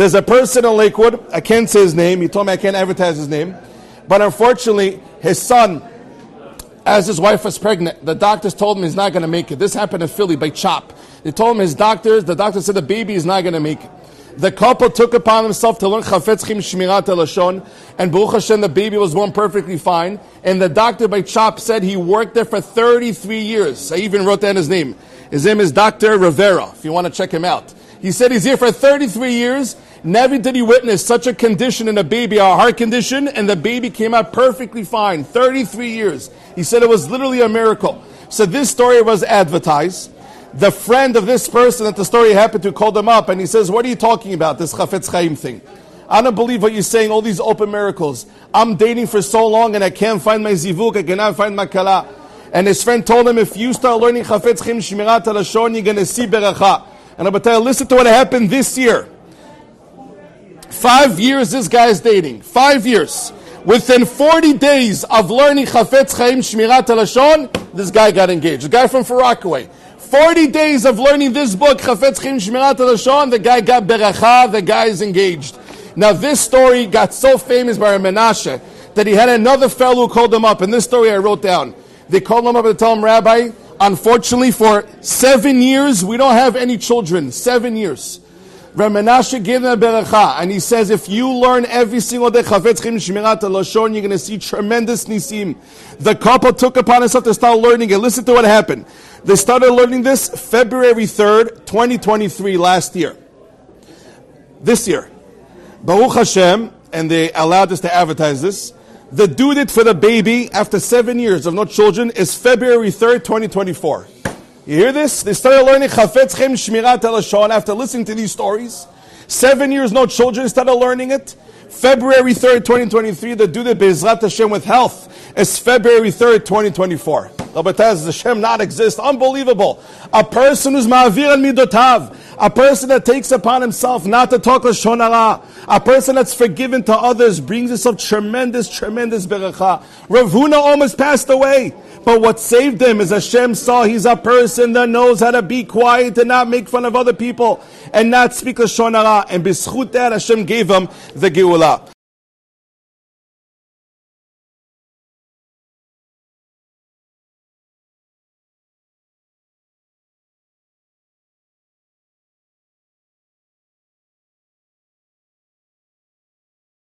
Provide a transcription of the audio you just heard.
There's a person in Lakewood, I can't say his name, he told me I can't advertise his name, but unfortunately, his son, as his wife was pregnant, the doctors told him he's not going to make it. This happened in Philly by CHOP. They told him his doctors, the doctor said the baby is not going to make it. The couple took upon himself to learn Chafetz Chaim Shmirat Lashon, and Baruch Hashem, the baby was born perfectly fine. And the doctor by CHOP said he worked there for 33 years. I even wrote down his name. His name is Dr. Rivera, if you want to check him out. He said he's here for 33 years. Never did he witness such a condition in a baby, a heart condition, and the baby came out perfectly fine. 33 years. He said it was literally a miracle. So this story was advertised. The friend of this person that the story happened to called him up and he says, What are you talking about, this Chafetz Chaim thing? I don't believe what you're saying, all these open miracles. I'm dating for so long and I can't find my zivug, I cannot find my kala. And his friend told him, if you start learning Chafetz Chaim Shmirat Lashon, you're going to see beracha. And you, listen to what happened this year. Five years this guy is dating. Five years. Within 40 days of learning Chafetz Chaim Shmirat Lashon, this guy got engaged. The guy from Rockaway. 40 days of learning this book, Chafetz Chaim Shmirat Lashon, the guy got beracha, the guy is engaged. Now this story got so famous by Menashe that he had another fellow who called him up. And this story I wrote down. They called him up and told him, Rabbi, unfortunately for seven years, we don't have any children. Seven years. Beracha, and he says, if you learn every single day Chafetz Chaim Shmirat you're going to see tremendous nisim. The couple took upon itself to start learning it. Listen to what happened. They started learning this February 3rd, 2023, last year. This year. Baruch Hashem, and they allowed us to advertise this. The due date for the baby after seven years of no children is February 3rd, 2024. You hear this? They started learning Chafetz Chaim Shmirat Lashon after listening to these stories. Seven years, no children, started learning it. February 3rd, 2023, the due date Bezrat Hashem with health is February 3rd, 2024. Does Hashem not exist? Unbelievable. A person who's ma'avir and midotav. A person that takes upon himself not to talk Lashon Hara. A person that's forgiven to others brings himself tremendous, tremendous beracha. Rav Huna almost passed away. But what saved him is Hashem saw he's a person that knows how to be quiet and not make fun of other people and not speak Lashon Hara. And b'schut that Hashem gave him the Geulah.